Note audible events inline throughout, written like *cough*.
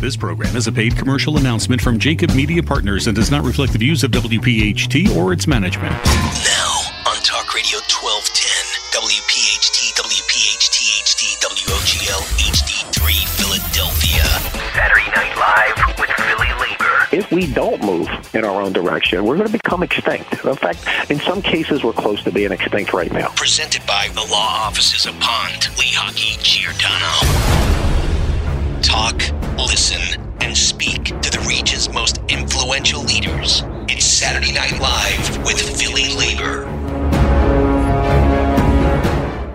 This program is a paid commercial announcement from JAKIB Media Partners and does not reflect the views of WPHT or its management. Now, on Talk Radio 1210, WPHT, WPHT HD, WOGL HD3, Philadelphia. Saturday Night Live with Philly Labor. If we don't move in our own direction, we're going to become extinct. In fact, in some cases, we're close to being extinct right now. Presented by the law offices of Pond, Lehocky, Giordano. Talk, listen, and speak to the region's most influential leaders. It's Saturday Night Live with Philly Labor.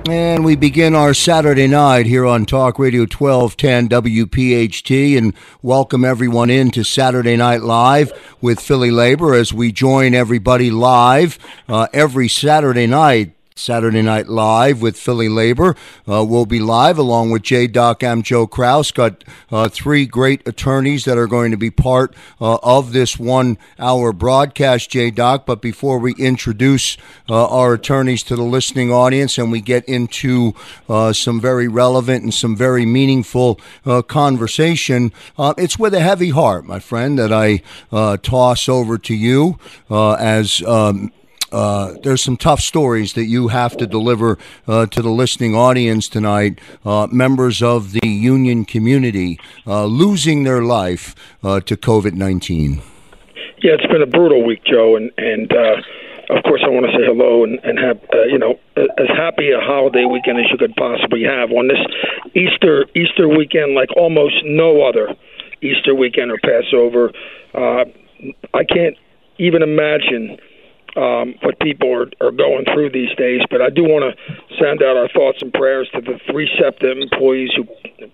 And we begin our Saturday night here on Talk Radio 1210 WPHT and welcome everyone in to Saturday Night Live with Philly Labor as we join everybody live uh, every Saturday night. Saturday Night Live with Philly Labor. Uh, we'll be live along with J. Doc. I'm Joe Kraus. Got uh, three great attorneys that are going to be part uh, of this one hour broadcast, J. Doc. But before we introduce uh, our attorneys to the listening audience and we get into uh, some very relevant and some very meaningful uh, conversation, it's with a heavy heart, my friend, that I toss over to you as. Um, uh, there's some tough stories that you have to deliver uh, to the listening audience tonight. Uh, members of the union community uh, losing their life uh, to COVID 19. Yeah, it's been a brutal week, Joe, and and of course I want to say hello and, and have you know as happy a holiday weekend as you could possibly have on this Easter Easter weekend, like almost no other Easter weekend or Passover. I can't even imagine um, what people are, are going through these days. But I do want to send out our thoughts and prayers to the three SEPTA employees who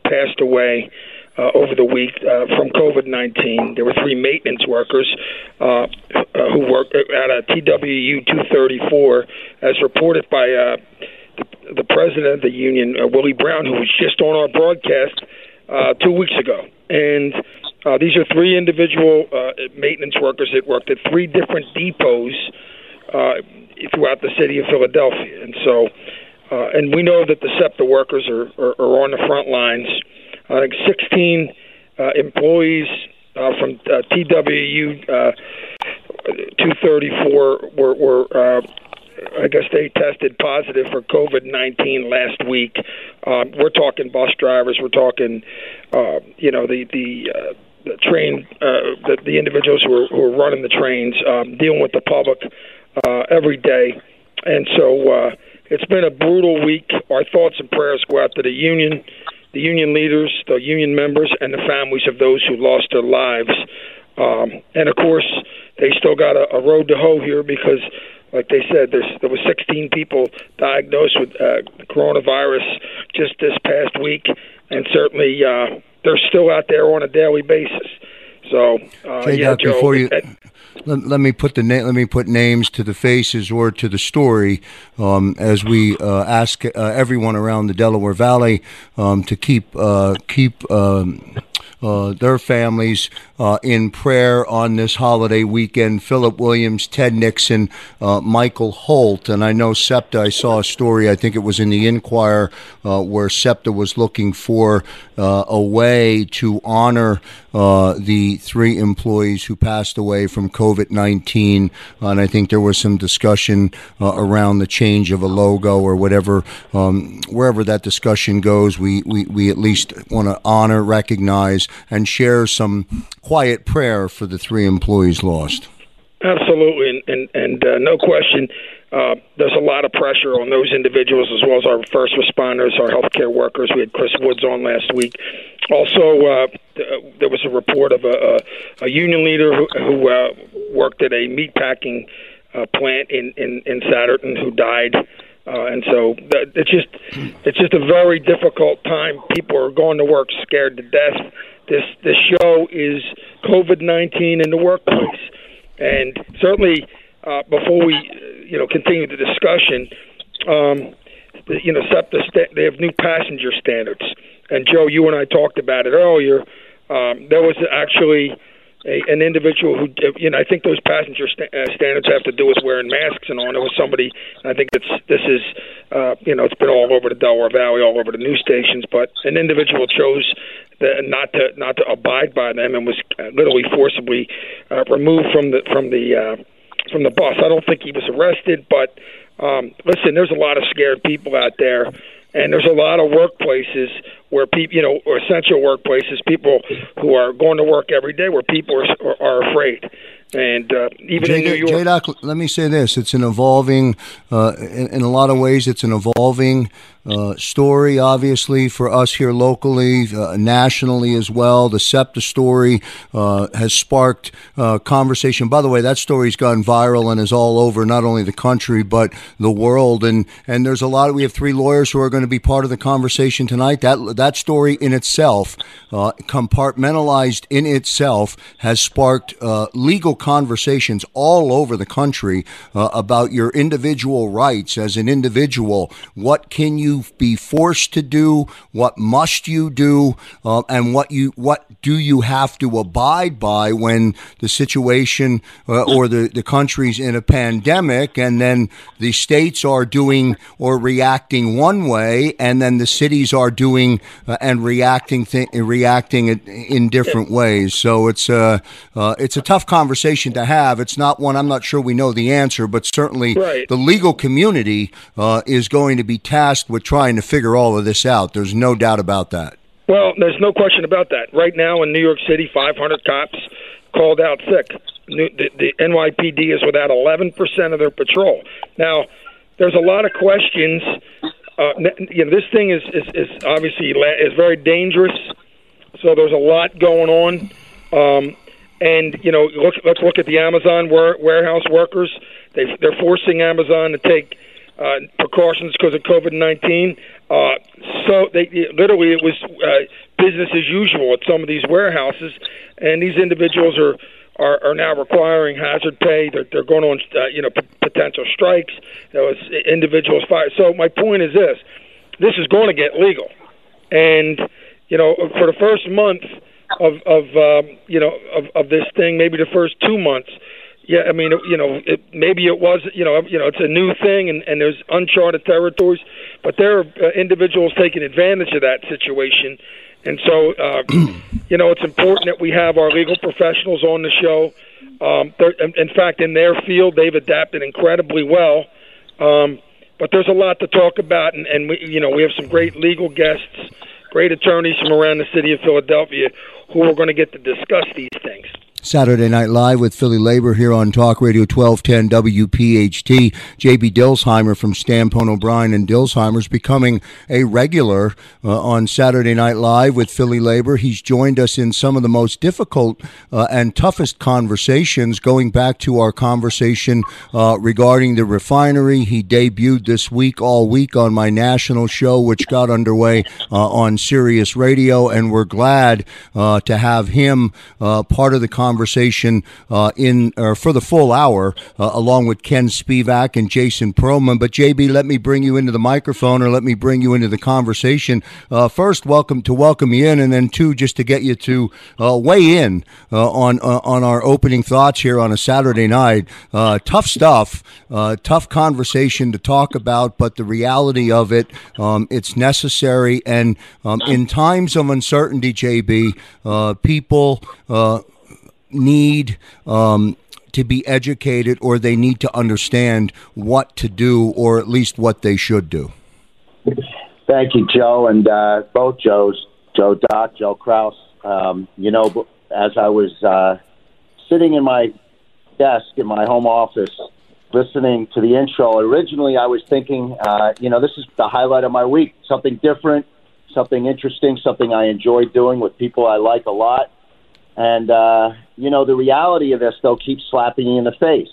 passed away. Uh, over the week uh, from COVID 19. There were three maintenance workers uh, uh who worked at a TWU 234, as reported by uh, the, the, president of the union, uh, Willie Brown, who was just on our broadcast two weeks ago. And these are three individual maintenance workers that worked at three different depots uh, throughout the city of Philadelphia. And so, uh, and we know that the SEPTA workers are, are, are on the front lines. I think 16 uh, employees uh, from uh, TWU uh, 234 were, were uh, I guess they tested positive for COVID 19 last week. Um, we're talking bus drivers. We're talking, uh, you know, the the, uh, the train, uh, the, the individuals who are, who are running the trains, um, dealing with the public uh, every day. And so uh, it's been a brutal week. Our thoughts and prayers go out to the union, the union leaders, the union members, and the families of those who lost their lives. Um, and of course, they still got a, a road to hoe here because, like they said, there's, there was 16 people diagnosed with uh, coronavirus just this past week, and certainly uh, they're still out there on a daily basis. So, uh, yeah, Joe, before you, let, let, me put the na- let me put names to the faces or to the story um, as we uh, ask uh, everyone around the Delaware Valley um, to keep uh, keep. Um, uh, their families uh, in prayer on this holiday weekend. Philip Williams, Ted Nixon, uh, Michael Holt, and I know SEPTA. I saw a story. I think it was in the Inquirer uh, where SEPTA was looking for uh, a way to honor the three employees who passed away from COVID nineteen. And I think there was some discussion around the change of a logo or whatever. Um, wherever that discussion goes, we we, we at least want to honor, recognize and share some quiet prayer for the three employees lost. Absolutely, and and, and uh, no question, uh, there's a lot of pressure on those individuals as well as our first responders, our healthcare workers. We had Chris Woods on last week. Also, uh, there was a report of a, a, a union leader who, who uh, worked at a meatpacking uh, plant in, in in Souderton who died. Uh, and so it's just it's just a very difficult time. People are going to work scared to death. This this show is COVID nineteen in the workplace, and certainly uh, before we you know continue the discussion, um, the, you know SEPTA sta- they have new passenger standards, and Joe, you and I talked about it earlier. Um, there was actually a, an individual who, you know, I think those passenger st- uh, standards have to do with wearing masks and on. There was somebody, I think it's this is, uh, you know, it's been all over the Delaware Valley, all over the news stations, but an individual chose not to not to abide by them and was literally forcibly uh, removed from the from the uh, from the bus. I don't think he was arrested, but um, listen, there's a lot of scared people out there, and there's a lot of workplaces where people, you know, or essential workplaces, people who are going to work every day, where people are, are afraid. And uh, even J- in New York, J-Doc, let me say this: it's an evolving, uh, in, in, a lot of ways, it's an evolving uh, story. Obviously, for us here locally, uh, nationally as well, the SEPTA story uh, has sparked uh, conversation. By the way, that story's gone viral and is all over not only the country but the world. And and there's a lot. Of, we have three lawyers who are going to be part of the conversation tonight. That that story in itself, compartmentalized in itself, has sparked legal conversations all over the country uh, about your individual rights as an individual. What can you be forced to do? What must you do? Uh, and what you what do you have to abide by when the situation uh, or the the country's in a pandemic, and then the states are doing or reacting one way, and then the cities are doing uh, and reacting th- reacting in different ways. So it's a uh, it's a tough conversation to have. It's not one I'm not sure we know the answer, but certainly right. the legal community uh, is going to be tasked with trying to figure all of this out. There's no doubt about that. Well, there's no question about that. Right now in New York City, 500 cops called out sick. The, the NYPD is without 11% of their patrol. Now, there's a lot of questions. Uh, you know, this thing is, is, is obviously is very dangerous. So there's a lot going on. Um, and you know, look, let's look at the Amazon warehouse workers. They they're forcing Amazon to take uh, precautions because of COVID nineteen. Uh, so they literally it was uh, business as usual at some of these warehouses, and these individuals are. Are, are now requiring hazard pay. They're, they're going on, uh, you know, p- potential strikes. There was individuals fired. So my point is this: this is going to get legal, and you know, for the first month, of of um, you know of, of this thing, maybe the first two months. Yeah, I mean, you know, it, maybe it was, you know, you know, it's a new thing, and, and there's uncharted territories, but there are uh, individuals taking advantage of that situation, and so, uh, *clears throat* you know, it's important that we have our legal professionals on the show. Um, in fact, in their field, they've adapted incredibly well. Um, but there's a lot to talk about, and, and we, you know, we have some great legal guests, great attorneys from around the city of Philadelphia who are going to get to discuss these things. Saturday Night Live with Philly Labor here on Talk Radio 1210 WPHT. JB Dilsheimer from Stampone O'Brien and Dilsheimer's becoming a regular uh, on Saturday Night Live with Philly Labor. He's joined us in some of the most difficult uh, and toughest conversations, going back to our conversation uh, regarding the refinery. He debuted this week, all week, on my national show, which got underway uh, on Sirius Radio, and we're glad uh, to have him uh, part of the conversation conversation uh, in or for the full hour, uh, along with Ken Spivak and Jason Perlman. But JB, let me bring you into the microphone, or let me bring you into the conversation. Uh, first, welcome to welcome you in, and then two, just to get you to uh, weigh in uh, on uh, on our opening thoughts here on a Saturday night. tough stuff, tough conversation to talk about, but the reality of it, um, it's necessary, and um, in times of uncertainty, JB, people need um, to be educated or they need to understand what to do or at least what they should do? Thank you, Joe, and uh, both Joes, Joe Doc, Joe Kraus. Um, you know, as I was uh, sitting in my desk in my home office listening to the intro, originally I was thinking, uh, you know, this is the highlight of my week, something different, something interesting, something I enjoy doing with people I like a lot. And, uh, you know, the reality of this, though, keeps slapping you in the face.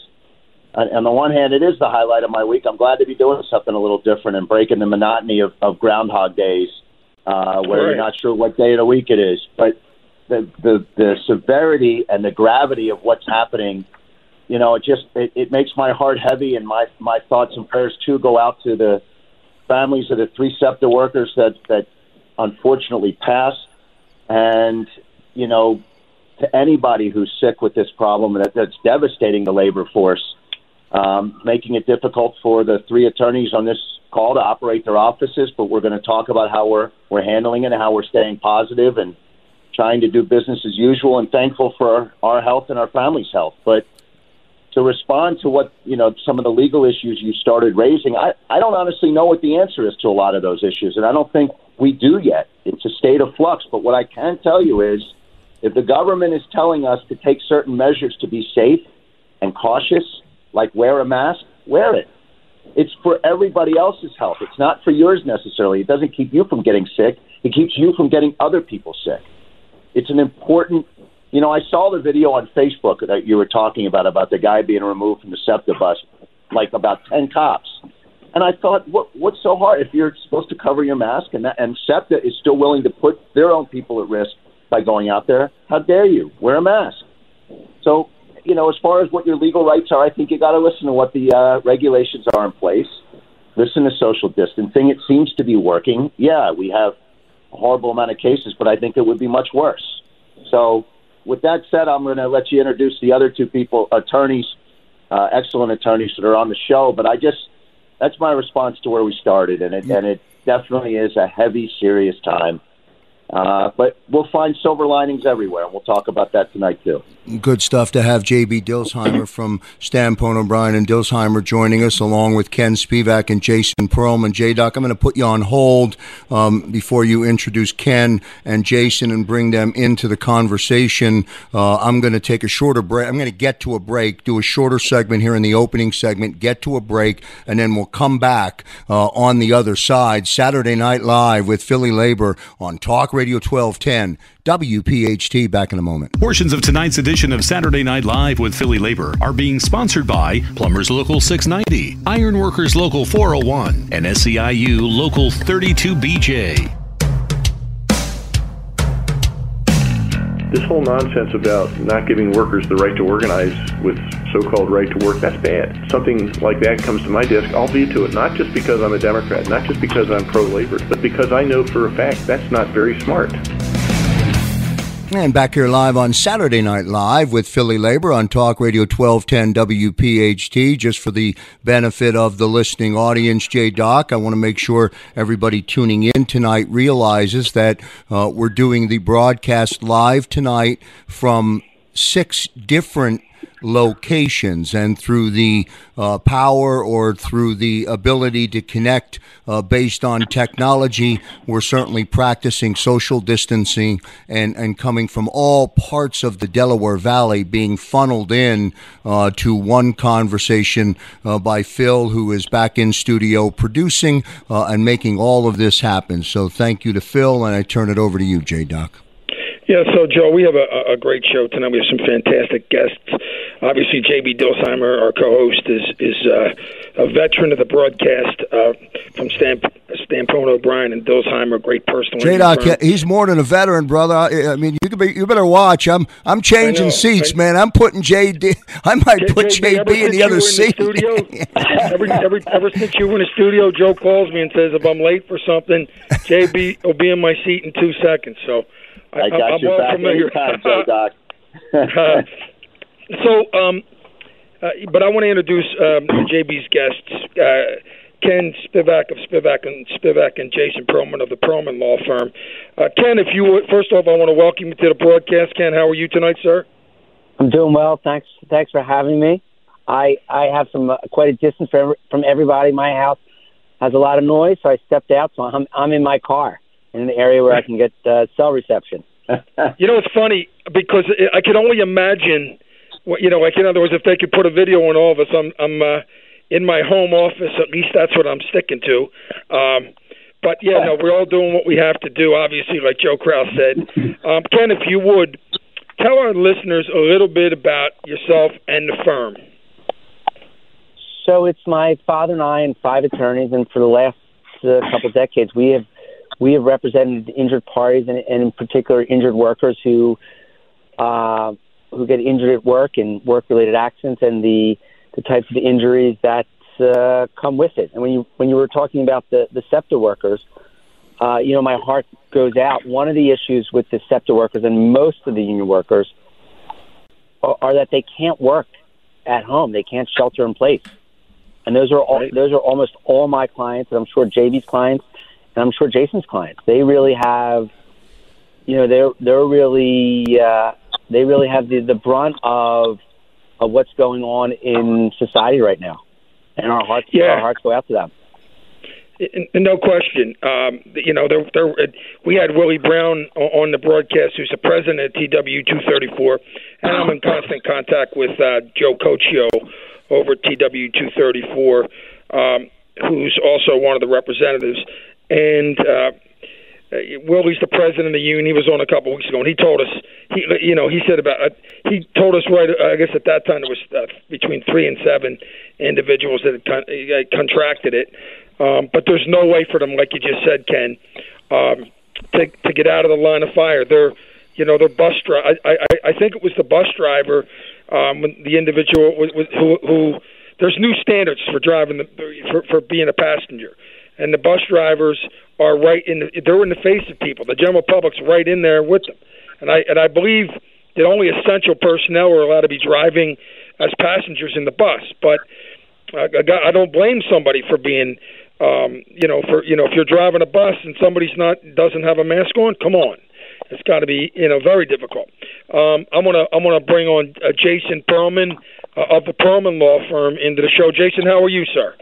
On, on the one hand, it is the highlight of my week. I'm glad to be doing something a little different and breaking the monotony of, of Groundhog Days, uh, where right. you're not sure what day of the week it is. But the, the, the severity and the gravity of what's happening, you know, it just it, it makes my heart heavy, and my my thoughts and prayers too go out to the families of the three SEPTA workers that that unfortunately passed, and you know to anybody who's sick with this problem that, that's devastating the labor force, um, making it difficult for the three attorneys on this call to operate their offices. But we're going to talk about how we're we're handling it and how we're staying positive and trying to do business as usual and thankful for our health and our family's health. But to respond to what you know some of the legal issues you started raising, I, I don't honestly know what the answer is to a lot of those issues, and I don't think we do yet. It's a state of flux. But what I can tell you is, if the government is telling us to take certain measures to be safe and cautious, like wear a mask, wear it. It's for everybody else's health. It's not for yours necessarily. It doesn't keep you from getting sick. It keeps you from getting other people sick. It's an important you know, I saw the video on Facebook that you were talking about about the guy being removed from the SEPTA bus, like about ten cops. And I thought, what what's so hard if you're supposed to cover your mask and that, and SEPTA is still willing to put their own people at risk by going out there? How dare you wear a mask? So, you know, as far as what your legal rights are, I think you got to listen to what the uh, regulations are in place. Listen to social distancing. It seems to be working. Yeah, we have a horrible amount of cases, but I think it would be much worse. So with that said, I'm going to let you introduce the other two people, attorneys, uh, excellent attorneys that are on the show. But I just that's my response to where we started, and it and it definitely is a heavy, serious time uh, but we'll find silver linings everywhere, and we'll talk about that tonight too. Good stuff to have JB Dilsheimer from Stampone O'Brien and Dilsheimer joining us, along with Ken Spivak and Jason Perlman. J Doc, I'm going to put you on hold um, before you introduce Ken and Jason and bring them into the conversation. Uh, I'm going to take a shorter break. I'm going to get to a break, do a shorter segment here in the opening segment, get to a break, and then we'll come back uh, on the other side. Saturday Night Live with Philly Labor on Talk Radio 1210, WPHT. Back in a moment. Portions of tonight's edition of Saturday Night Live with Philly Labor are being sponsored by Plumbers Local 690, Ironworkers Local 401, and SEIU Local 32BJ. This whole nonsense about not giving workers the right to organize with so-called right to work, that's bad. Something like that comes to my desk, I'll veto it, not just because I'm a Democrat, not just because I'm pro-labor, but because I know for a fact that's not very smart. And back here live on Saturday Night Live with Philly Labor on Talk Radio 1210 WPHT. Just for the benefit of the listening audience, J Doc, I want to make sure everybody tuning in tonight realizes that uh, we're doing the broadcast live tonight from six different locations and through the uh, power or through the ability to connect uh, based on technology, we're certainly practicing social distancing and, and coming from all parts of the Delaware Valley being funneled in uh, to one conversation uh, by Phil, who is back in studio producing uh, and making all of this happen. So thank you to Phil, and I turn it over to you, J Doc. Yeah, so Joe, we have a, a great show tonight. We have some fantastic guests. Obviously, JB Dilsheimer, our co-host, is is uh, a veteran of the broadcast uh, from Stamp, Stampone O'Brien and Dilsheimer, great personal. J Doc, he's more than a veteran, brother. I, I mean, you could be, you better watch. I'm I'm changing seats, I, man. I'm putting JD. I might J- put JB, JB in the other seat. The *laughs* every, every, ever since you were in the studio, Joe calls me and says if I'm late for something, JB *laughs* will be in my seat in two seconds. So. I got I'm your back familiar. anytime, Joe Doc. *laughs* uh, so, um, uh, but I want to introduce um, JB's guests, uh, Ken Spivak of Spivak and Spivak and Jason Perlman of the Perlman Law Firm. Uh, Ken, if you would, first off, I want to welcome you to the broadcast. Ken, how are you tonight, sir? I'm doing well. Thanks. Thanks for having me. I I have some uh, quite a distance from from everybody. My house has a lot of noise, so I stepped out. So I'm I'm in my car in an area where I can get uh, cell reception. *laughs* you know, it's funny because I can only imagine. What, you know, like in other words, if they could put a video on all of us, I'm I'm uh, in my home office. At least that's what I'm sticking to. Um, but yeah, no, we're all doing what we have to do. Obviously, like Joe Kraus said. Um, Ken, if you would tell our listeners a little bit about yourself and the firm. So it's my father and I and five attorneys, and for the last uh, couple decades, we have we have represented injured parties and, and in particular injured workers who uh, who get injured at work and work-related accidents and the the types of injuries that uh, come with it. And when you when you were talking about the the SEPTA workers, uh, you know my heart goes out. One of the issues with the SEPTA workers and most of the union workers are, are that they can't work at home. They can't shelter in place. And those are all, right. those are almost all my clients, and I'm sure JB's clients and I'm sure Jason's clients, they really have you know they're they're really uh, they really have the, the brunt of of what's going on in society right now, and our hearts Yeah. our hearts go out to them. No question. Um, you know, there, there, we had Willie Brown on the broadcast, who's the president of TW 234, and I'm in constant contact with uh, Joe Cochio over TW 234, um, who's also one of the representatives. And uh, Willie's the president of the union. He was on a couple weeks ago, and he told us, he, you know, he said about, uh, he told us right, I guess at that time it was uh, between three and seven individuals that had con- uh, contracted it. Um, but there's no way for them, like you just said, Ken, um, to to get out of the line of fire. They're, you know, they're bus dri I, I I think it was the bus driver, um, the individual was, was, who who. There's new standards for driving the for, for being a passenger, and the bus drivers are right in the they're in the face of people. The general public's right in there with them, and I and I believe that only essential personnel are allowed to be driving as passengers in the bus, but. I, I don't blame somebody for being, um, you know, for you know, if you're driving a bus and somebody's not doesn't have a mask on, come on, it's got to be you know very difficult. Um, I'm gonna I'm gonna bring on uh, Jason Perlman uh, of the Perlman Law Firm into the show. Jason, how are you, sir?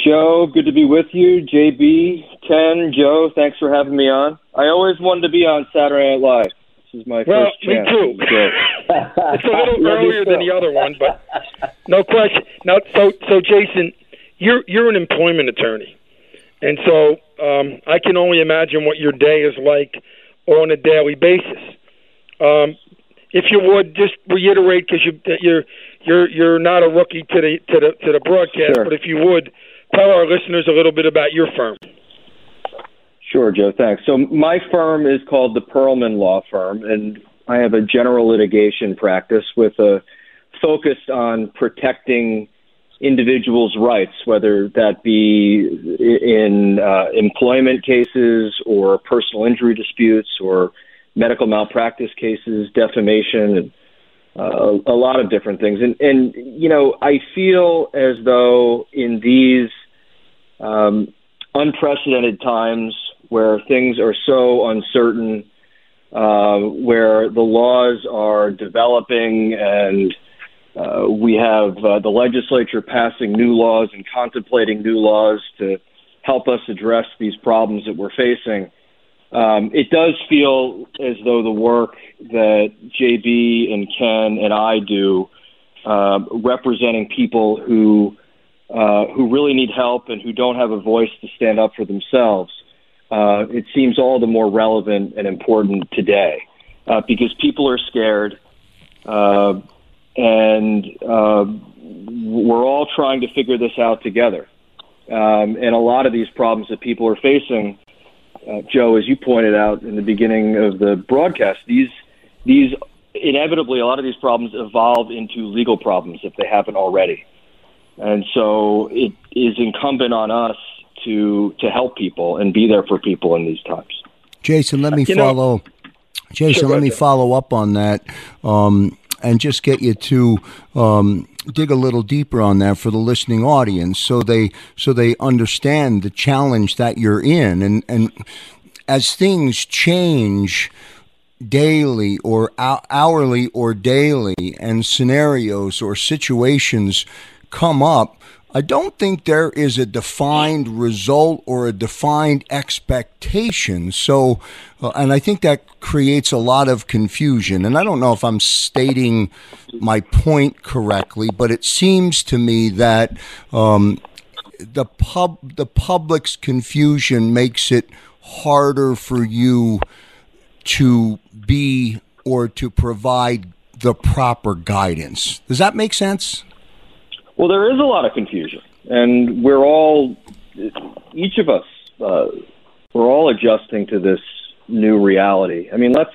Joe, good to be with you. JB, Ken, Joe, thanks for having me on. I always wanted to be on Saturday Night Live. This is my Well, first me too. *laughs* So, it's a little earlier than the other one, but no question. Now, so so Jason, you're you're an employment attorney, and so um, I can only imagine what your day is like on a daily basis. Um, if you would just reiterate, because you you're you're you're not a rookie to the to the to the broadcast, Sure. but if you would tell our listeners a little bit about your firm. Sure, Joe. Thanks. So my firm is called the Perlman Law Firm, and I have a general litigation practice with a focus on protecting individuals' rights, whether that be in uh, employment cases or personal injury disputes or medical malpractice cases, defamation, and uh, a lot of different things. And, and you know, I feel as though in these um, unprecedented times where things are so uncertain, uh, where the laws are developing and uh, we have uh, the legislature passing new laws and contemplating new laws to help us address these problems that we're facing. Um, it does feel as though the work that JB and Ken and I do, uh, representing people who uh, who really need help and who don't have a voice to stand up for themselves, uh, it seems all the more relevant and important today uh, because people are scared. Uh, and uh, we're all trying to figure this out together. Um, and a lot of these problems that people are facing, uh, Joe, as you pointed out in the beginning of the broadcast, these these inevitably a lot of these problems evolve into legal problems if they haven't already. And so it is incumbent on us to to help people and be there for people in these times. Jason, let me You know- follow. Jason, Sure, let me ahead. follow up on that, um, and just get you to um, dig a little deeper on that for the listening audience, so they so they understand the challenge that you're in, and and as things change daily or hourly or daily, and scenarios or situations come up. I don't think there is a defined result or a defined expectation. So, uh, and I think that creates a lot of confusion. And I don't know if I'm stating my point correctly, but it seems to me that um, the pub the public's confusion makes it harder for you to be or to provide the proper guidance. Does that make sense? Well, there is a lot of confusion, and we're all, each of us, uh, we're all adjusting to this new reality. I mean, let's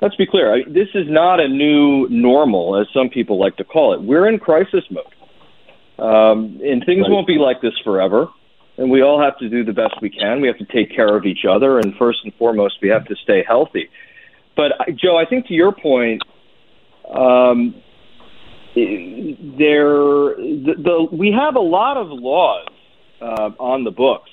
let's be clear. I, this is not a new normal, as some people like to call it. We're in crisis mode, um, and things Right. won't be like this forever. And we all have to do the best we can. We have to take care of each other, and first and foremost, we have to stay healthy. But Joe, I think to your point, um, there the, the we have a lot of laws uh, on the books,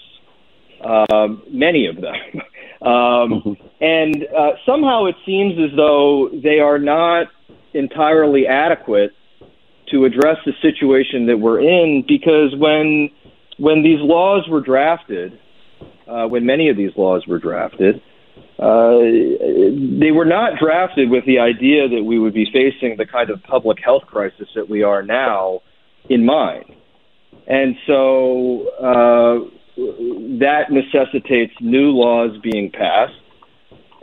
um, many of them, *laughs* Um, mm-hmm. And uh, somehow it seems as though they are not entirely adequate to address the situation that we're in because when when these laws were drafted, uh, when many of these laws were drafted, uh, they were not drafted with the idea that we would be facing the kind of public health crisis that we are now in mind. And so uh, that necessitates new laws being passed,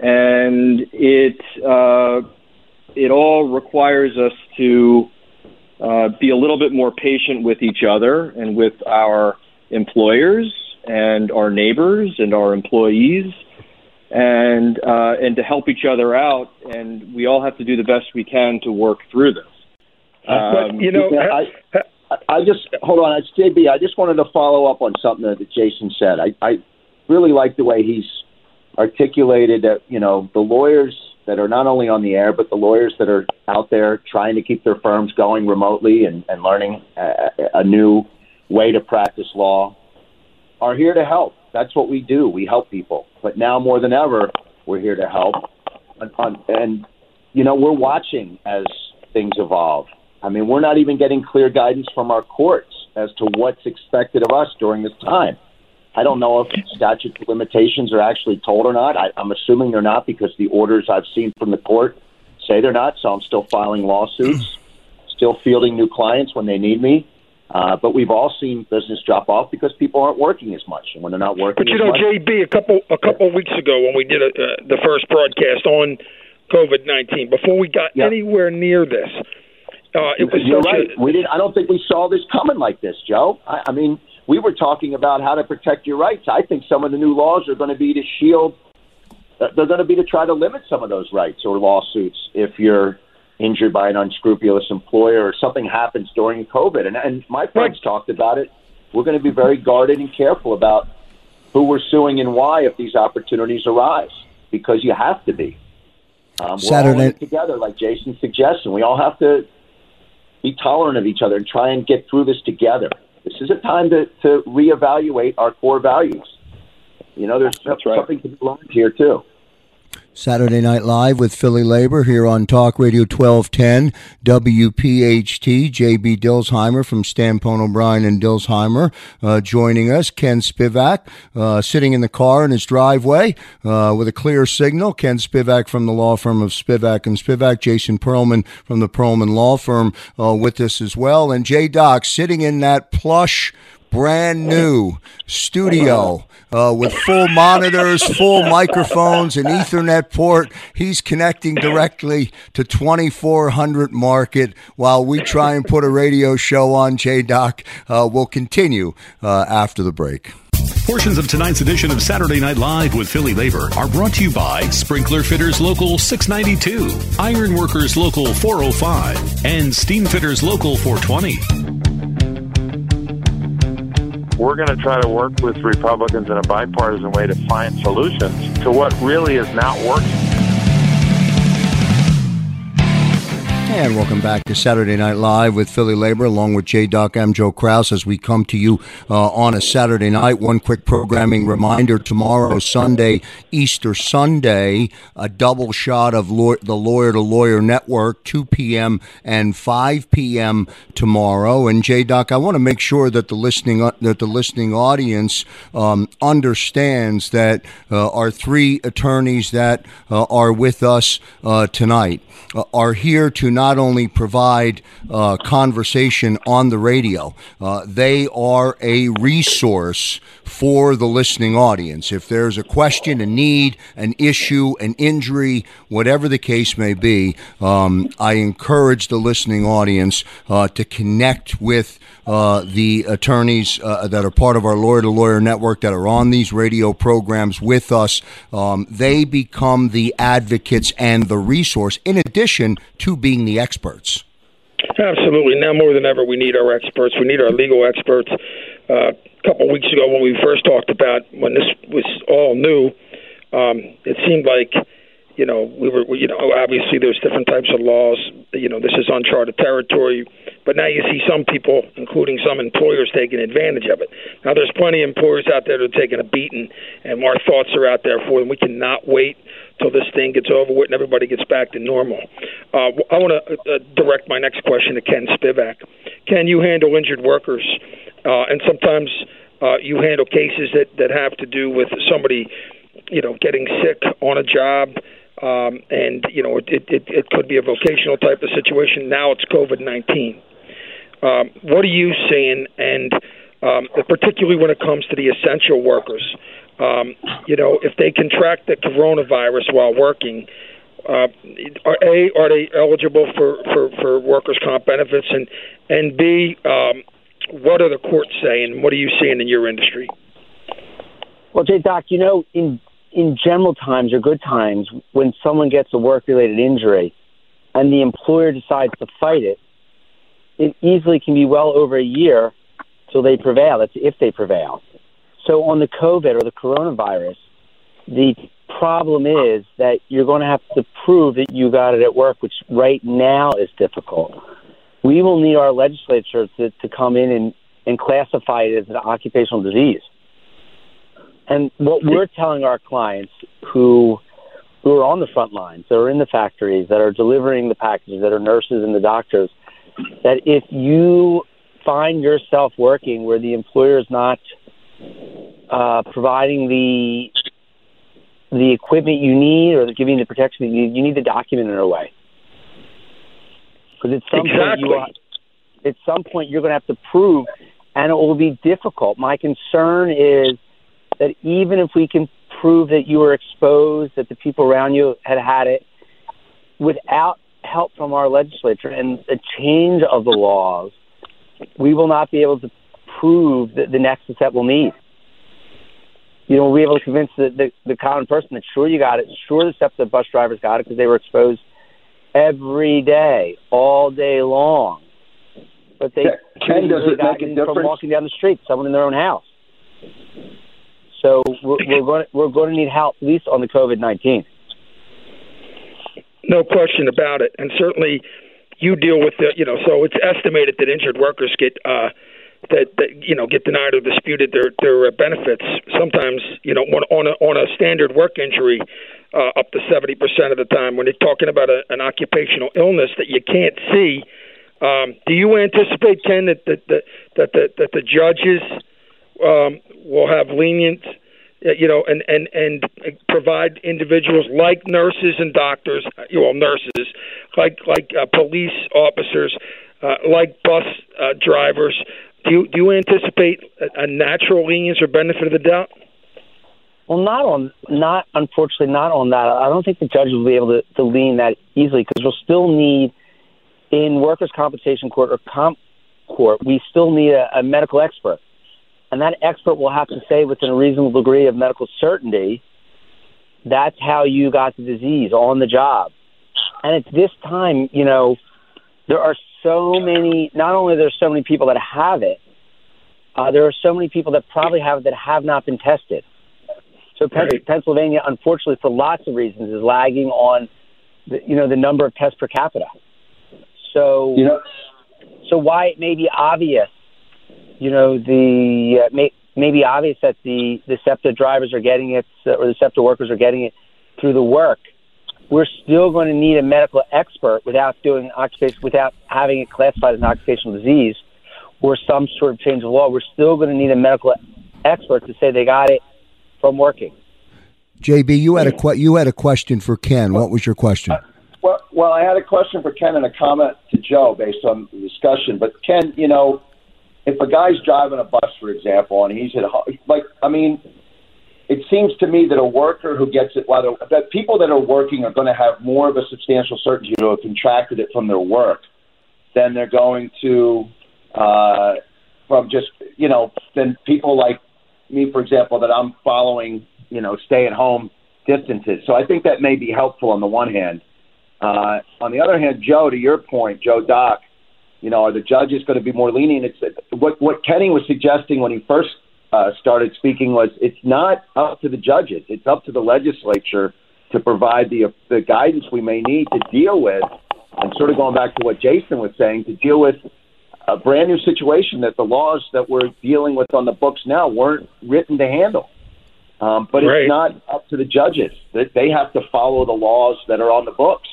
and it uh, it all requires us to uh, be a little bit more patient with each other and with our employers and our neighbors and our employees and uh, and to help each other out and we all have to do the best we can to work through this um, but, you know I, I just hold on. JB. I just wanted to follow up on something that Jason said. I, I really like the way he's articulated that you know the lawyers that are not only on the air, but the lawyers that are out there trying to keep their firms going remotely and, and learning a, a new way to practice law are here to help. That's what we do. We help people. But now more than ever, we're here to help. And, and you know, we're watching as things evolve. I mean, we're not even getting clear guidance from our courts as to what's expected of us during this time. I don't know if statute limitations are actually tolled or not. I, I'm assuming they're not because the orders I've seen from the court say they're not. So I'm still filing lawsuits, still fielding new clients when they need me. Uh, but we've all seen business drop off because people aren't working as much, and when they're not working, but you know, much, JB, a couple a couple of weeks ago when we did a, uh, the first broadcast on COVID nineteen, before we got yep. anywhere near this, uh, it was You're right. A, we didn't. I don't think we saw this coming like this, Joe. I, I mean, we were talking about how to protect your rights. I think some of the new laws are going to be to shield. Uh, they're going to be to try to limit some of those rights or lawsuits if you're injured by an unscrupulous employer or something happens during COVID. And, and my friends right. talked about it. We're going to be very guarded and careful about who we're suing and why if these opportunities arise, because you have to be. Um, we're Saturday all together, like Jason suggests, and we all have to be tolerant of each other and try and get through this together. This is a time to, to reevaluate our core values. You know, there's That's something right. to be learned here, too. Saturday Night Live with Philly Labor here on Talk Radio 1210 WPHT. JB Dilsheimer from Stampone O'Brien and Dilsheimer uh, joining us. Ken Spivak uh, sitting in the car in his driveway uh, with a clear signal. Ken Spivak from the law firm of Spivak and Spivak. Jason Perlman from the Perlman Law Firm uh, with us as well. And J Doc sitting in that plush brand new studio uh, with full monitors, full microphones, and Ethernet port. He's connecting directly to 2400 market while we try and put a radio show on. J Doc uh, will continue uh, after the break. Portions of tonight's edition of Saturday Night Live with Philly Labor are brought to you by Sprinkler Fitters Local 692, Iron Workers Local 405, and Steam Fitters Local 420 we're going to try to work with Republicans in a bipartisan way to find solutions to what really is not working. And welcome back to Saturday Night Live with Philly Labor, along with J. Doc. I'm Joe Kraus as we come to you uh, on a Saturday night. One quick programming reminder tomorrow, Sunday, Easter Sunday, a double shot of law- the Lawyer to Lawyer Network, 2 p.m. and 5 p.m. tomorrow. And J. Doc, I want to make sure that the listening uh, that the listening audience um, understands that uh, our three attorneys that uh, are with us uh, tonight uh, are here to not only provide uh, conversation on the radio, uh, they are a resource for the listening audience. If there's a question, a need, an issue, an injury, whatever the case may be, um, I encourage the listening audience uh, to connect with uh, the attorneys uh, that are part of our lawyer to lawyer network that are on these radio programs with us. Um, they become the advocates and the resource, in addition to being the experts. Absolutely. Now more than ever, we need our experts. We need our legal experts. Uh, a couple of weeks ago, when we first talked about when this was all new, um, it seemed like you know, we were, you know, obviously there's different types of laws. You know, this is uncharted territory, but now you see some people, including some employers, taking advantage of it. Now, there's plenty of employers out there that are taking a beating, and our thoughts are out there for them. We cannot wait till this thing gets over with and everybody gets back to normal. Uh, I want to uh, direct my next question to Ken Spivak. Can you handle injured workers, uh, and sometimes uh, you handle cases that, that have to do with somebody, you know, getting sick on a job um, and you know it, it, it could be a vocational type of situation. Now it's COVID nineteen. Um, what are you seeing, and um, particularly when it comes to the essential workers? Um, you know, if they contract the coronavirus while working, uh, are a are they eligible for, for, for workers' comp benefits, and and b um, what are the courts saying? What are you seeing in your industry? Well, Jay Doc, you know, in in general times or good times, when someone gets a work related injury and the employer decides to fight it, it easily can be well over a year till they prevail. That's if they prevail. So on the COVID or the coronavirus, the problem is that you're going to have to prove that you got it at work, which right now is difficult. We will need our legislature to, to come in and, and classify it as an occupational disease. And what we're telling our clients who who are on the front lines, that are in the factories, that are delivering the packages, that are nurses and the doctors, that if you find yourself working where the employer is not uh, providing the the equipment you need or giving the protection that you need, you need to document it in a way. Because at some exactly. point you are, at some point you're going to have to prove, and it will be difficult. My concern is that even if we can prove that you were exposed, that the people around you had had it, without help from our legislature and a change of the laws, we will not be able to prove the, the nexus that we'll need. You know, we'll be able to convince the, the, the common person that sure you got it, sure the SEPTA bus drivers got it because they were exposed every day, all day long. But they Ken, does it make a from walking down the street, someone in their own house. So we're, we're going to, we're going to need help, at least on the COVID nineteen. No question about it, and certainly you deal with the you know. So it's estimated that injured workers get uh, that, that you know get denied or disputed their their uh, benefits. Sometimes you know on on a, on a standard work injury, uh, up to seventy percent of the time. When you're talking about a, an occupational illness that you can't see, um, do you anticipate Ken that that that that the, that the judges um, will have lenient? uh, You know, and and and provide individuals like nurses and doctors, uh, well, nurses, like like uh, police officers, uh, like bus uh, drivers. Do you do you anticipate a, natural lenience or benefit of the doubt? Well, not on, not unfortunately, not on that. I don't think the judge will be able to, to lean that easily because we'll still need in workers' compensation court or comp court, we still need a, a medical expert, and that expert will have to say within a reasonable degree of medical certainty that's how you got the disease on the job. And at this time, you know, there are so many. Not only there's so many people that have it, uh, there are so many people that probably have it that have not been tested. So Pen- Pennsylvania, unfortunately, for lots of reasons, is lagging on, the, you know, the number of tests per capita. So, You know, so why it may be obvious, you know, the uh, may, may be obvious that the the SEPTA drivers are getting it or the SEPTA workers are getting it through the work. We're still going to need a medical expert without doing occupation, without having it classified as an occupational disease or some sort of change of law. We're still going to need a medical expert to say they got it from working. JB, you had a que- you had a question for Ken. What was your question? Uh, well, well, I had a question for Ken and a comment to Joe based on the discussion. But Ken, you know, if a guy's driving a bus, for example, and he's at ho- like, I mean, it seems to me that a worker who gets it, while that people that are working are going to have more of a substantial certainty to have contracted it from their work than they're going to uh, from just you know than people like me, for example, that I'm following, you know, stay at home distances. So I think that may be helpful on the one hand. Uh, on the other hand, Joe, to your point, Joe Doc, you know, are the judges going to be more lenient? It's what what Kenny was suggesting when he first uh, started speaking was it's not up to the judges; it's up to the legislature to provide the the guidance we may need to deal with, and sort of going back to what Jason was saying, to deal with a brand new situation that the laws that we're dealing with on the books now weren't written to handle. Um, but Right. it's not up to the judges. that they have to follow the laws that are on the books.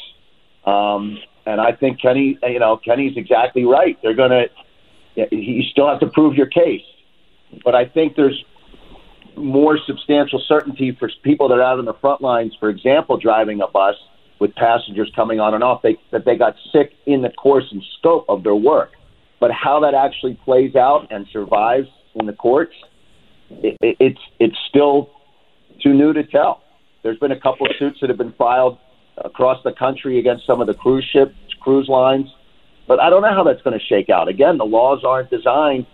Um, and I think Kenny, you know, Kenny's exactly right. They're going to, you still have to prove your case. But I think there's more substantial certainty for people that are out on the front lines, for example, driving a bus with passengers coming on and off, they, that they got sick in the course and scope of their work. But how that actually plays out and survives in the courts, it, it, it's it's still too new to tell. There's been a couple of suits that have been filed across the country against some of the cruise ships, cruise lines, but I don't know how that's going to shake out. Again, the laws aren't designed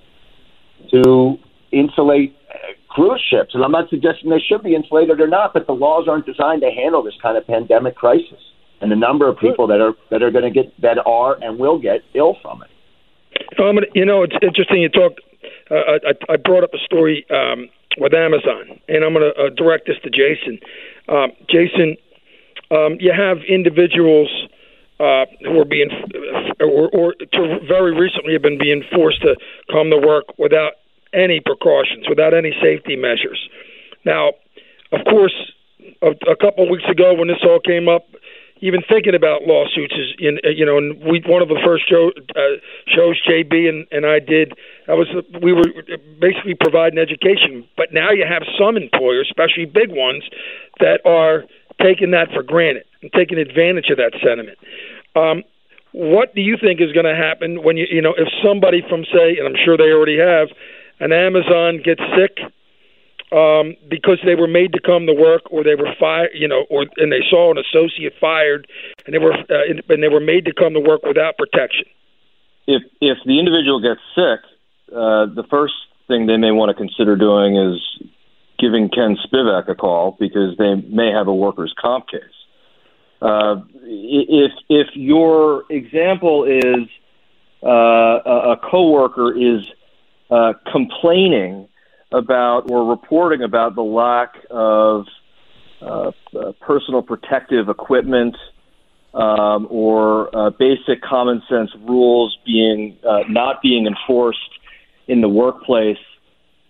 to insulate uh, cruise ships, and I'm not suggesting they should be insulated or not, but the laws aren't designed to handle this kind of pandemic crisis and the number of people that are that are going to get that are and will get ill from it. Um, you know, it's interesting you talk. Uh, I, I brought up a story um, with Amazon, and I'm going to uh, direct this to Jason. Um, Jason, um, you have individuals uh, who are being, or, or to very recently have been being forced to come to work without any precautions, without any safety measures. Now, of course, a, a couple of weeks ago when this all came up, even thinking about lawsuits is in uh, you know and we one of the first show uh, shows JB and and I did that was we were basically providing education but now you have some employers especially big ones that are taking that for granted and taking advantage of that sentiment um what do you think is going to happen when you you know if somebody from say and I'm sure they already have an Amazon gets sick um, because they were made to come to work, or they were fired, you know, or and they saw an associate fired, and they were uh, and, they were made to come to work without protection. if if the individual gets sick, uh, the first thing they may want to consider doing is giving Ken Spivak a call because they may have a workers' comp case. Uh, if if your example is uh, a, coworker is uh, complaining about or reporting about the lack of uh, uh, personal protective equipment um, or uh, basic common sense rules being uh, not being enforced in the workplace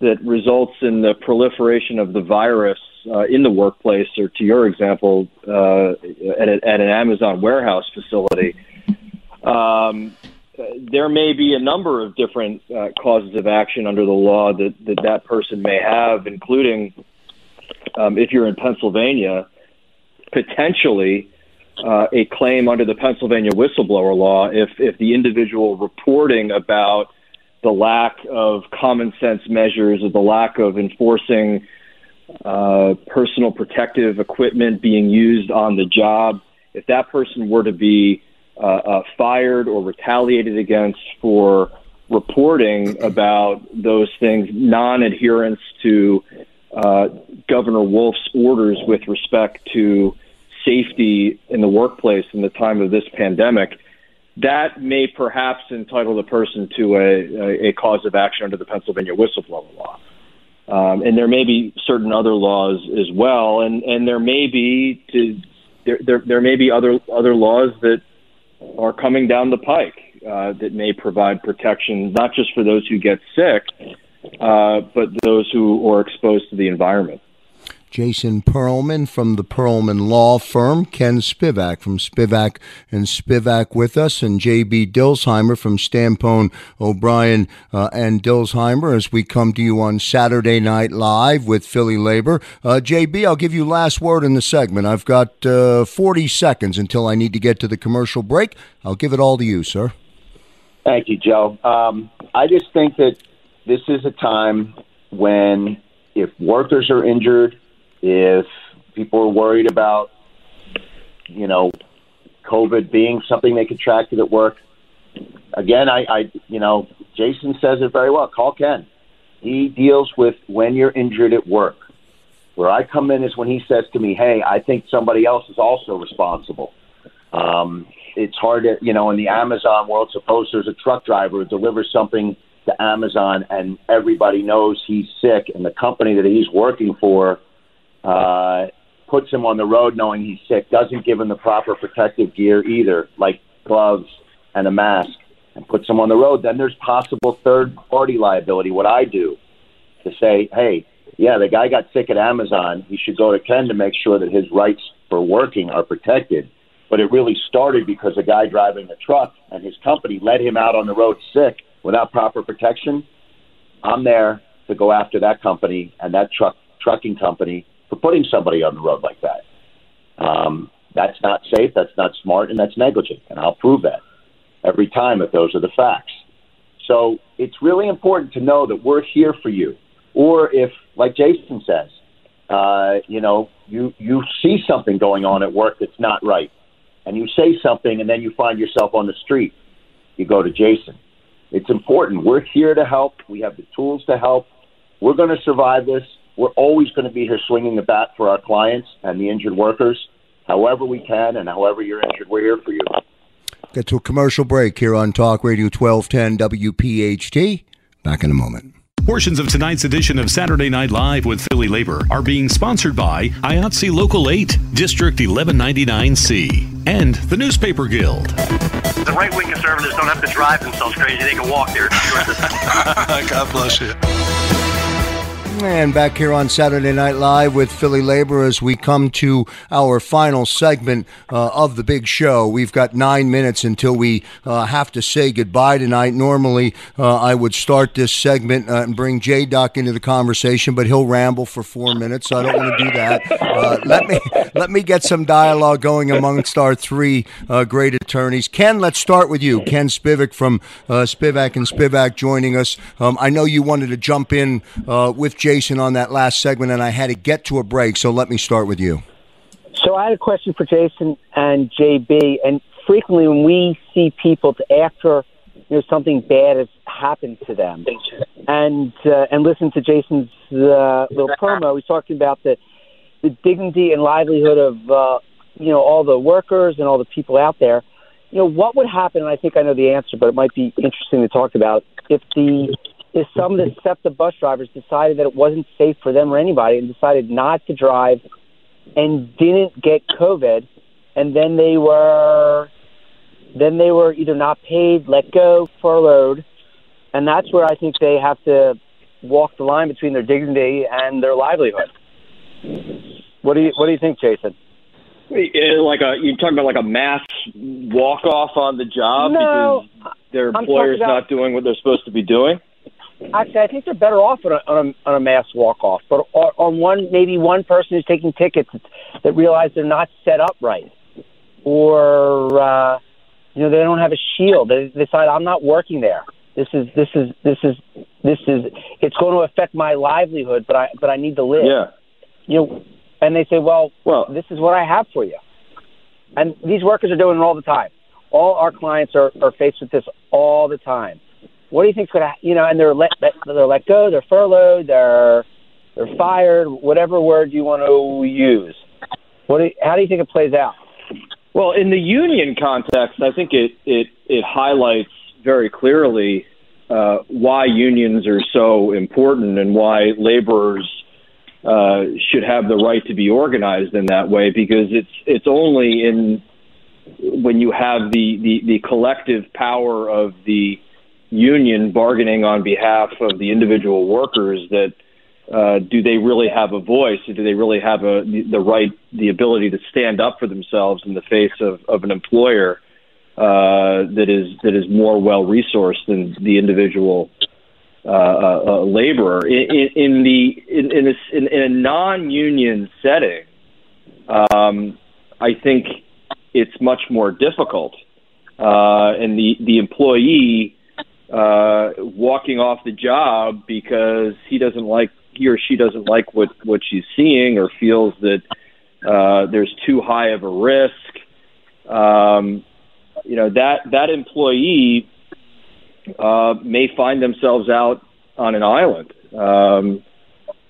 that results in the proliferation of the virus uh, in the workplace, or to your example, uh, at, a, at an Amazon warehouse facility. Um, there may be a number of different uh, causes of action under the law that that, that person may have, including um, if you're in Pennsylvania, potentially uh, a claim under the Pennsylvania whistleblower law if if the individual reporting about the lack of common sense measures or the lack of enforcing uh, personal protective equipment being used on the job, if that person were to be uh, uh, fired or retaliated against for reporting about those things, non-adherence to uh, Governor Wolf's orders with respect to safety in the workplace in the time of this pandemic, that may perhaps entitle the person to a, a, a cause of action under the Pennsylvania whistleblower law. Um, and there may be certain other laws as well, and, and there may be to, there, there there may be other other laws that are coming down the pike uh, that may provide protection not just for those who get sick, uh, but those who are exposed to the environment. Jason Perlman from the Perlman Law Firm, Ken Spivak from Spivak and Spivak with us, and J.B. Dilsheimer from Stampone, O'Brien, uh, and Dilsheimer as we come to you on Saturday Night Live with Philly Labor. Uh, J.B., I'll give you last word in the segment. I've got uh, 40 seconds until I need to get to the commercial break. I'll give it all to you, sir. Thank you, Joe. Um, I just think that this is a time when if workers are injured, if people are worried about, you know, COVID being something they contracted at work, again, I, I, you know, Jason says it very well. Call Ken. He deals with when you're injured at work. Where I come in is when he says to me, "Hey, I think somebody else is also responsible." Um, it's hard to, you know, in the Amazon world, suppose there's a truck driver who delivers something to Amazon and everybody knows he's sick and the company that he's working for uh, puts him on the road knowing he's sick, doesn't give him the proper protective gear either, like gloves and a mask, and puts him on the road, then there's possible third party liability. What I do to say, hey, yeah, the guy got sick at Amazon. He should go to Ken to make sure that his rights for working are protected. But it really started because a guy driving a truck and his company let him out on the road sick without proper protection. I'm there to go after that company and that truck trucking company for putting somebody on the road like that. Um, that's not safe, that's not smart, and that's negligent. And I'll prove that every time if those are the facts. So it's really important to know that we're here for you. Or if, like Jason says, uh, you know, you, you see something going on at work that's not right, and you say something, and then you find yourself on the street, you go to Jason. It's important. We're here to help. We have the tools to help. We're going to survive this. We're always going to be here swinging the bat for our clients and the injured workers, however we can, and however you're injured. We're here for you. Get to a commercial break here on Talk Radio 1210 WPHT. Back in a moment. Portions of tonight's edition of Saturday Night Live with Philly Labor are being sponsored by IATSE Local 8, District 1199C, and the Newspaper Guild. The right wing conservatives don't have to drive themselves crazy, they can walk there. *laughs* *laughs* God bless you. And back here on Saturday Night Live with Philly Labor as we come to our final segment uh, of the big show. We've got nine minutes until we uh, have to say goodbye tonight. Normally, uh, I would start this segment uh, and bring J Doc into the conversation, but he'll ramble for four minutes, so I don't want to do that. Uh, let me let me get some dialogue going amongst our three uh, great attorneys. Ken, let's start with you. Ken Spivak from Spivak and Spivak joining us. Um, I know you wanted to jump in with Jason on that last segment, and I had to get to a break. So let me start with you. So I had a question for Jason and JB. And frequently, when we see people after you know something bad has happened to them, and uh, and listen to Jason's uh, little promo, he's talking about the the dignity and livelihood of uh, you know all the workers and all the people out there. You know what would happen, and I think I know the answer, but it might be interesting to talk about if the is some of the SEPTA bus drivers decided that it wasn't safe for them or anybody and decided not to drive and didn't get COVID, and then they were then they were either not paid, let go, furloughed, and that's where I think they have to walk the line between their dignity and their livelihood. What do you What do you think, Jason? Like a you're talking about like a mass walk off on the job no, because their employer's about, not doing what they're supposed to be doing. Actually, I think they're better off on a, on a, on a mass walk off, but on one maybe one person who's taking tickets that realize they're not set up right, or uh, you know they don't have a shield. They decide I'm not working there. This is this is this is this is it's going to affect my livelihood, but I but I need to live. Yeah. You know, and they say, well, well, this is what I have for you, and these workers are doing it all the time. All our clients are, are faced with this all the time what do you think's going to, you know, and they're let, they're let go, they're furloughed, they're they're fired, whatever word you want to use. What do you, how do you think it plays out? Well, in the union context, I think it it it highlights very clearly uh, why unions are so important and why laborers uh, should have the right to be organized in that way because it's it's only in when you have the, the, the collective power of the union bargaining on behalf of the individual workers that uh, do they really have a voice? Do they really have a, the right, the ability to stand up for themselves in the face of, of an employer uh, that is that is more well resourced than the individual uh, uh, uh laborer in, in, the in in a, in, in a non-union setting? Um, I think it's much more difficult, uh, and the the employee uh, walking off the job because he doesn't like he or she doesn't like what what she's seeing or feels that uh, there's too high of a risk. Um, you know that that employee uh, may find themselves out on an island um,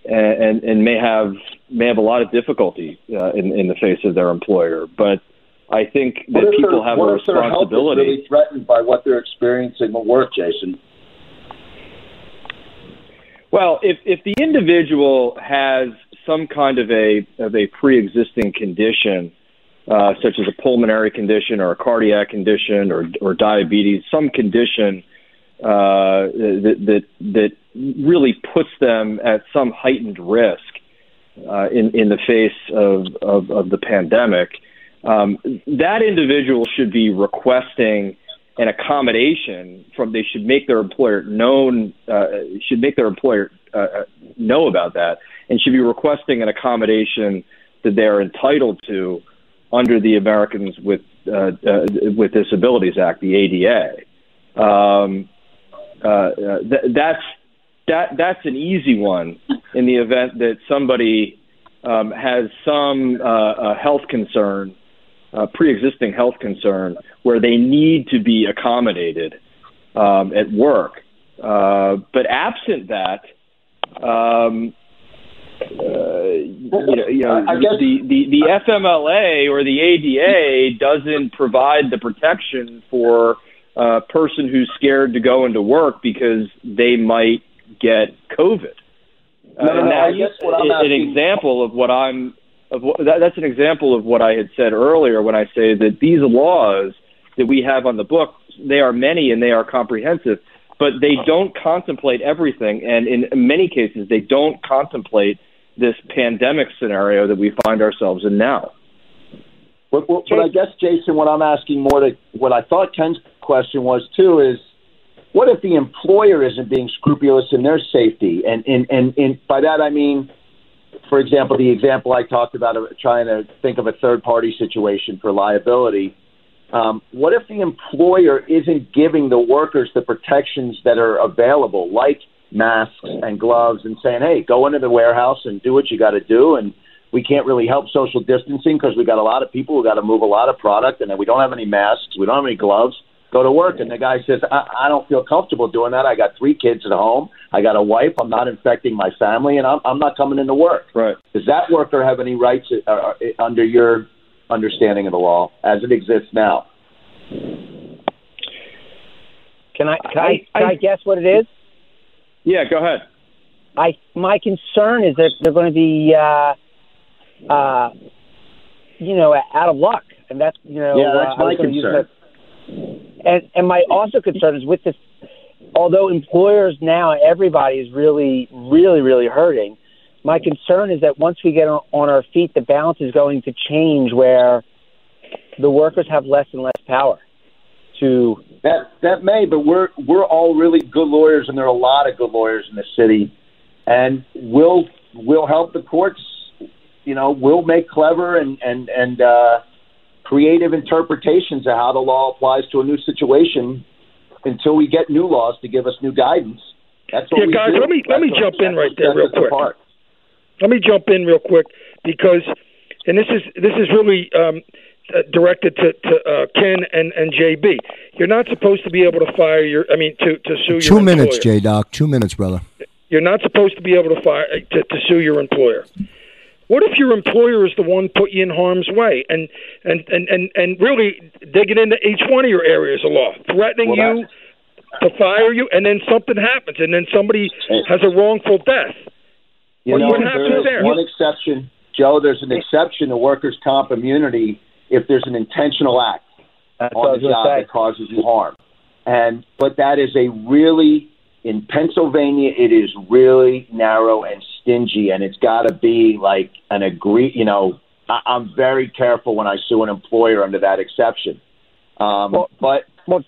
and, and may have may have a lot of difficulty uh, in, in the face of their employer. But I think that people their, have a responsibility. really threatened by what they're experiencing at work, Jason. Well, if if the individual has some kind of a of a pre-existing condition, uh, such as a pulmonary condition or a cardiac condition or or diabetes, some condition uh, that that that really puts them at some heightened risk uh, in in the face of of, of the pandemic, um, that individual should be requesting an accommodation from. They should make their employer known. Uh, should make their employer uh, know about that, and should be requesting an accommodation that they are entitled to under the Americans with uh, uh, with Disabilities Act, the ADA. Um, uh, uh, th- that's that that's an easy one in the event that somebody um, has some uh, health concern, pre-existing health concern, where they need to be accommodated um, at work. Uh, but absent that, um, uh, you know, you know the, the, the FMLA or the ADA doesn't provide the protection for a person who's scared to go into work because they might get COVID. No, no, no, uh, I guess what I'm an asking- example of what I'm of that, that's an example of what I had said earlier when I say that these laws that we have on the book they are many and they are comprehensive, but they don't contemplate everything, and in many cases they don't contemplate this pandemic scenario that we find ourselves in now. But, but, but I guess, Jason, what I'm asking more to what I thought Ken's question was too is, what if the employer isn't being scrupulous in their safety? And and and, and by that I mean, for example, the example I talked about of trying to think of a third party situation for liability. Um, what if the employer isn't giving the workers the protections that are available, like masks and gloves, and saying, "Hey, go into the warehouse and do what you got to do," and we can't really help social distancing because we got a lot of people who got to move a lot of product, and we don't have any masks, we don't have any gloves. Go to work, and the guy says, I, "I don't feel comfortable doing that. I got three kids at home. I got a wife. I'm not infecting my family, and I'm, I'm not coming into work." Right. Does that worker have any rights uh, uh, under your understanding of the law as it exists now? Can I can I, can I guess what it is? Yeah, go ahead. I my concern is that they're going to be, uh, uh, you know, out of luck, and that's you know. Yeah, that's uh, my was gonna concern. And and my also concern is with this. Although employers now, everybody is really, really, really hurting. My concern is that once we get on, on our feet, the balance is going to change where the workers have less and less power to That that may, but we're we're all really good lawyers, and there are a lot of good lawyers in the city, and we'll we'll help the courts. You know, we'll make clever and and and uh, creative interpretations of how the law applies to a new situation until we get new laws to give us new guidance. That's what Yeah, we guys, do. let me let me That's jump in right there real quick. apart. Let me jump in real quick because, and this is this is really um, uh, directed to, to uh, Ken and, and JB. You're not supposed to be able to fire your. I mean, to to sue Two your minutes, employer. J Doc. Two minutes, brother. You're not supposed to be able to fire to, to sue your employer. What if your employer is the one put you in harm's way and and and and, and really digging into each one of your areas of law, threatening Well, you to fire you, and then something happens, and then somebody has a wrongful death? You What- know, what happens there is there? one exception, Joe. There's an exception to workers' comp immunity if there's an intentional act That's on the job that causes you harm. And but that is a really in Pennsylvania, it is really narrow and stingy, and it's got to be like an agree. You know, I, I'm very careful when I sue an employer under that exception. Um, but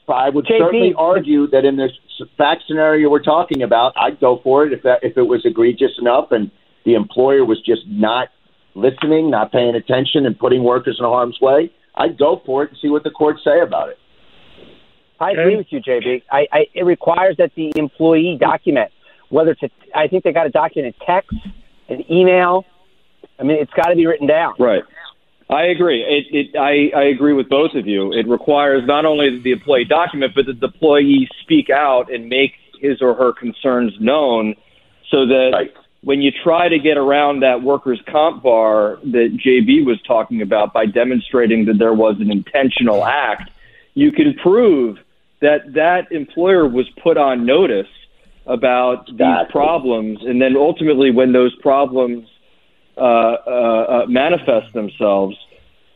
I would JP, certainly argue that in this fact scenario we're talking about, I'd go for it if that if it was egregious enough and the employer was just not listening, not paying attention, and putting workers in harm's way. I'd go for it and see what the courts say about it. I agree with you, JB. I, I, it requires that the employee document whether it's a, I think they got to document a text, an email. I mean, it's got to be written down. Right. I agree. It, it, I, I agree with both of you. It requires not only that the employee document, but that the employee speak out and make his or her concerns known so that when you try to get around that workers' comp bar that JB was talking about by demonstrating that there was an intentional act, you can prove that that employer was put on notice about these problems. And then ultimately, when those problems uh, uh, uh, manifest themselves,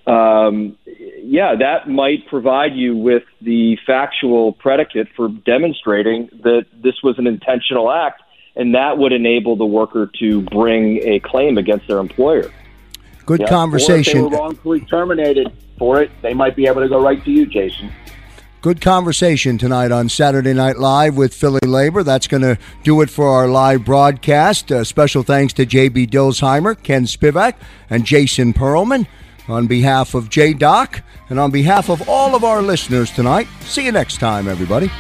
um, yeah, that might provide you with the factual predicate for demonstrating that this was an intentional act, and that would enable the worker to bring a claim against their employer. Good Yeah, conversation. Or if they were wrongfully terminated for it, they might be able to go right to you, Jason. Good conversation tonight on Saturday Night Live with Philly Labor. That's going to do it for our live broadcast. Uh, special thanks to JB Dilsheimer, Ken Spivak, and Jason Perlman. On behalf of J Doc and on behalf of all of our listeners tonight, see you next time, everybody.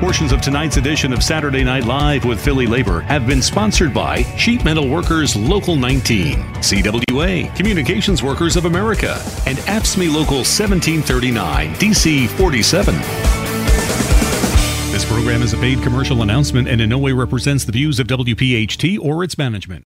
Portions of tonight's edition of Saturday Night Live with Philly Labor have been sponsored by Sheet Metal Workers Local 19, CWA, Communications Workers of America, and AFSCME Local 1739, DC 47. This program is a paid commercial announcement and in no way represents the views of WPHT or its management.